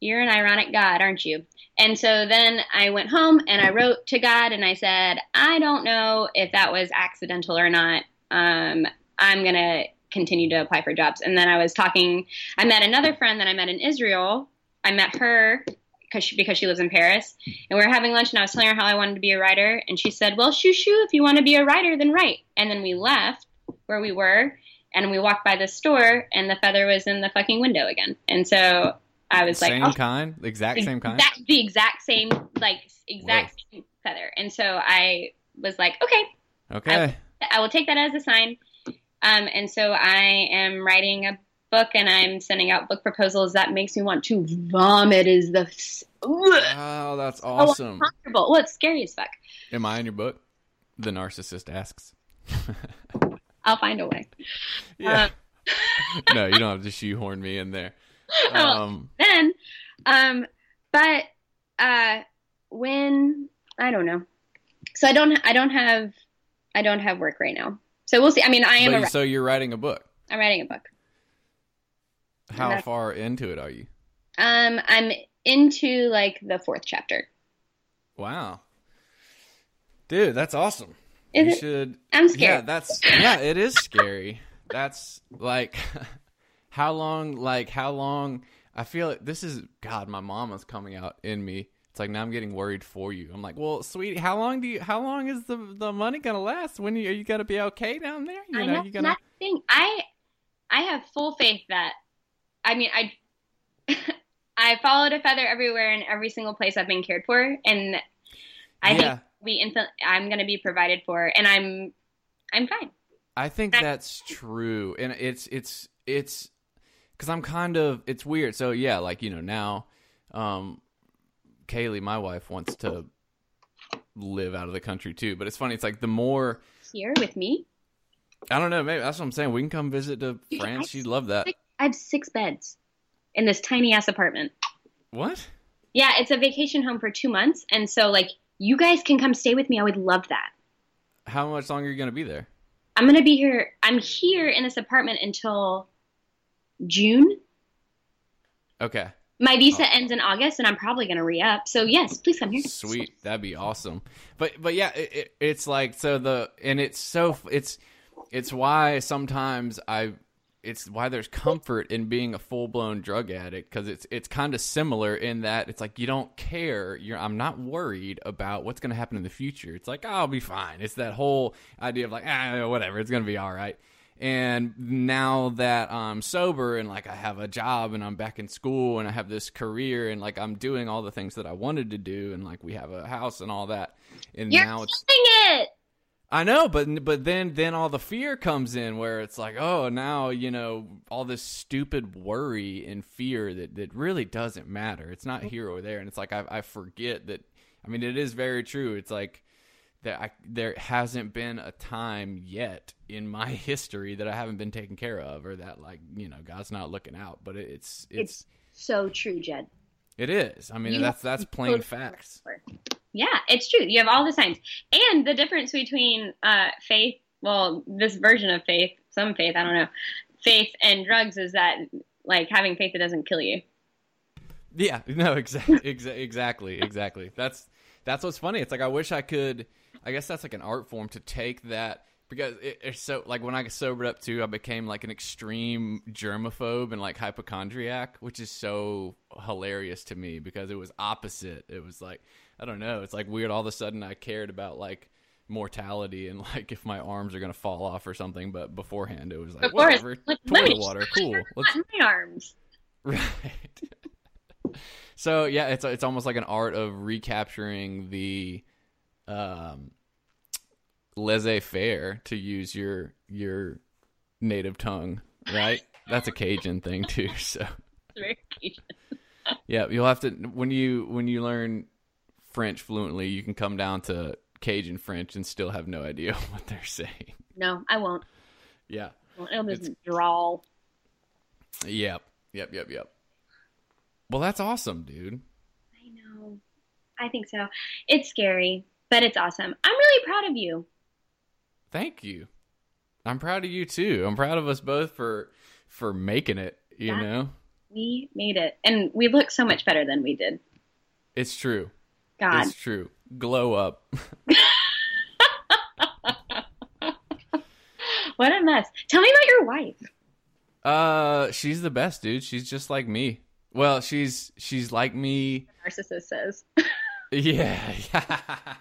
You're an ironic God, aren't you? And so then I went home and I wrote to God and I said, I don't know if that was accidental or not. Um, I'm going to continue to apply for jobs. And then I was talking, I met another friend that I met in Israel. I met her because she, because she lives in Paris. And we were having lunch and I was telling her how I wanted to be a writer. And she said, Well, shoo shoo, if you want to be a writer, then write. And then we left where we were and we walked by the store and the feather was in the fucking window again. And so I was Same like, oh, kind, the exact same kind. Exact, the exact same, like exact same feather. And so I was like, okay, Okay. I will take that as a sign. Um, and so I am writing a book and I'm sending out book proposals. That makes me want to vomit. Is the Oh, that's awesome. uncomfortable? Well, it's scary as fuck. Am I in your book? The narcissist asks. I'll find a way. Yeah. no, you don't have to shoehorn me in there. Oh. Um, Then, um, but uh, when I don't know. So I don't. I don't have. I don't have work right now. So we'll see. I mean, I am. but so you're writing a book. I'm writing a book. How far into it are you? Um, I'm into like the fourth chapter. Wow. Dude, that's awesome. Is you it? should I'm Yeah, scared. that's yeah, it is scary. That's like how long like how long I feel like this is God, my mama's coming out in me. It's like now I'm getting worried for you. I'm like, well, sweetie, how long do you? How long is the the money gonna last? When you are you gonna be okay down there? You I know, know you gonna. that's the thing. I I have full faith that I mean I I followed a feather everywhere in every single place I've been cared for, and I yeah, think we infant, I'm going to be provided for, and I'm I'm fine. I think that's true, and it's it's it's because I'm kind of it's weird. So yeah, like you know now, um, Kaylee, my wife, wants to live out of the country too. But it's funny. It's like the more Here with me, I don't know. Maybe that's what I'm saying. We can come visit to France. You'd love that. I have six beds in this tiny ass apartment. What? Yeah, it's a vacation home for two months, and so like you guys can come stay with me. I would love that. How much longer are you gonna be there? I'm gonna be here. I'm here in this apartment until June. Okay. My visa Oh. ends in August, and I'm probably gonna re up. So yes, please come here. Sweet, that'd be awesome. But but yeah, it, it, it's like so the and it's so it's it's why sometimes I it's why there's comfort in being a full blown drug addict because it's it's kind of similar in that it's like you don't care. You're I'm not worried about what's gonna happen in the future. It's like oh, I'll be fine. It's that whole idea of like ah whatever, it's gonna be all right. And now that I'm sober and like I have a job and I'm back in school and I have this career and like I'm doing all the things that I wanted to do and like we have a house and all that. And You're now it's it. I know, but but then then all the fear comes in where it's like, oh, now you know all this stupid worry and fear that that really doesn't matter. It's not mm-hmm. here or there, and it's like I, I forget that. I mean, it is very true. It's like that I, there hasn't been a time yet in my history that I haven't been taken care of, or that like you know God's not looking out. But it, it's it's So true, Jed. it is. I mean, You that's that's plain facts. Yeah, it's true. You have all the signs. And the difference between uh, faith, well, this version of faith, some faith, I don't know, faith and drugs is that, like, having faith that doesn't kill you. Yeah, no, exactly, exa- exactly, exactly. That's that's what's funny. It's like I wish I could. I guess that's like an art form to take that because it, it's so like when I got sobered up too, I became like an extreme germaphobe and like hypochondriac, which is so hilarious to me because it was opposite. It was like I don't know. It's like weird. All of a sudden, I cared about like mortality and like if my arms are gonna fall off or something. But beforehand, it was like Before, whatever. like, let me Toilet water, cool. Let's my arms. Right. so yeah, it's it's almost like an art of recapturing the um, laissez-faire to use your your native tongue, right? That's a Cajun thing too. So yeah, you'll have to when you when you learn French fluently, you can come down to Cajun French and still have no idea what they're saying. No, I won't. Yeah. Well, It'll just It's- drawl. Yep. Yep. Yep. Yep. Well, that's awesome, dude. I know. I think so. It's scary, but it's awesome. I'm really proud of you. Thank you. I'm proud of you too. I'm proud of us both for for making it, you know? We made it, and we look so much better than we did. It's true. God, It's true. Glow up. what a mess. Tell me about your wife. Uh she's the best, dude. She's just like me. Well, she's she's like me. Narcissist says. Yeah.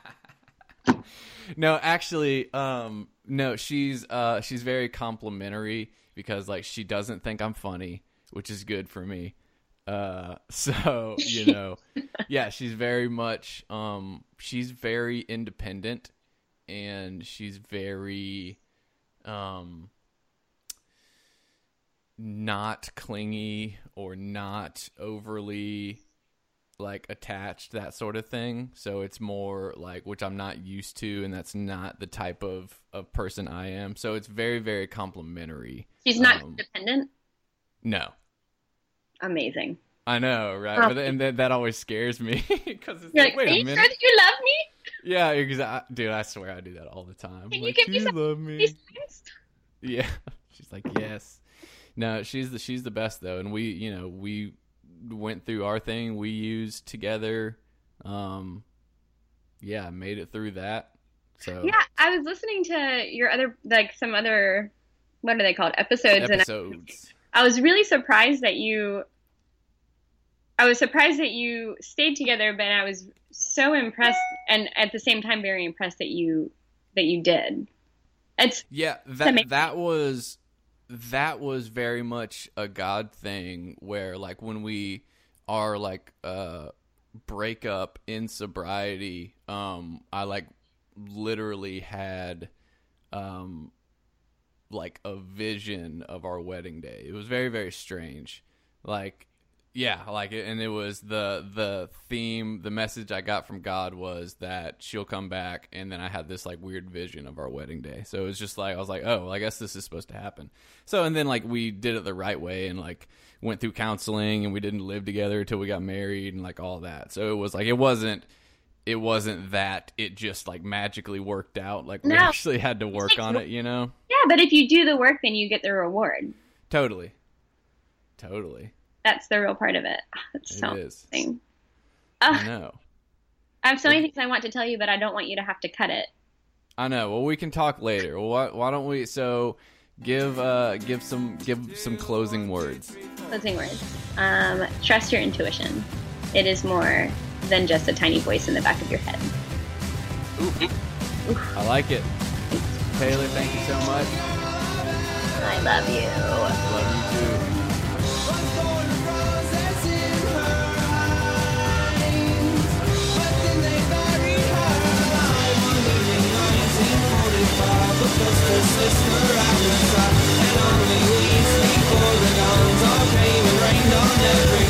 no, actually, um no, she's uh she's very complimentary because like she doesn't think I'm funny, which is good for me. Uh so, you know, yeah, she's very much um she's very independent and she's very um not clingy or not overly like attached that sort of thing so it's more like which i'm not used to and that's not the type of of person i am so it's very very complimentary She's not Um, independent. no Amazing. i know right Oh. but and that, that always scares me because it's You're like, like, wait are a you minute sure that you love me? yeah exactly dude i swear i do that all the time Can you like give do me you some love me Yeah. She's like, "Yes." No, she's the she's the best though, and we, you know, we went through our thing. We used together. Um, yeah, made it through that. So Yeah, I was listening to your other, like some other, what are they called, episodes, and episodes. I was really surprised that you. I was surprised that you stayed together, but I was so impressed, and at the same time, very impressed that you that you did. It's Yeah, that that was that was very much a God thing where like when we are like uh break up in sobriety, um I like literally had um like a vision of our wedding day. It was very very strange. Like Yeah, like it, and it was the the theme, the message I got from God was that she'll come back, and then I had this like weird vision of our wedding day. So it was just like I was like, oh, I guess this is supposed to happen. So and then like we did it the right way, and like went through counseling, and we didn't live together until we got married, and like all that. So it was like it wasn't it wasn't that it just like magically worked out. Like we actually had to work on it, you know. Yeah, but if you do the work, then you get the reward. Totally, totally, That's the real part of it. Ah, That's it so interesting. I know. I have so many things I want to tell you, but I don't want you to have to cut it. I know. Well, we can talk later. Well, why, why don't we? So, give uh, give some give some closing words. Closing words. Um, trust your intuition. It is more than just a tiny voice in the back of your head. I like it. Taylor, thank you so much. I love you. I love you too. And only we sleep the guns are pain and rained on every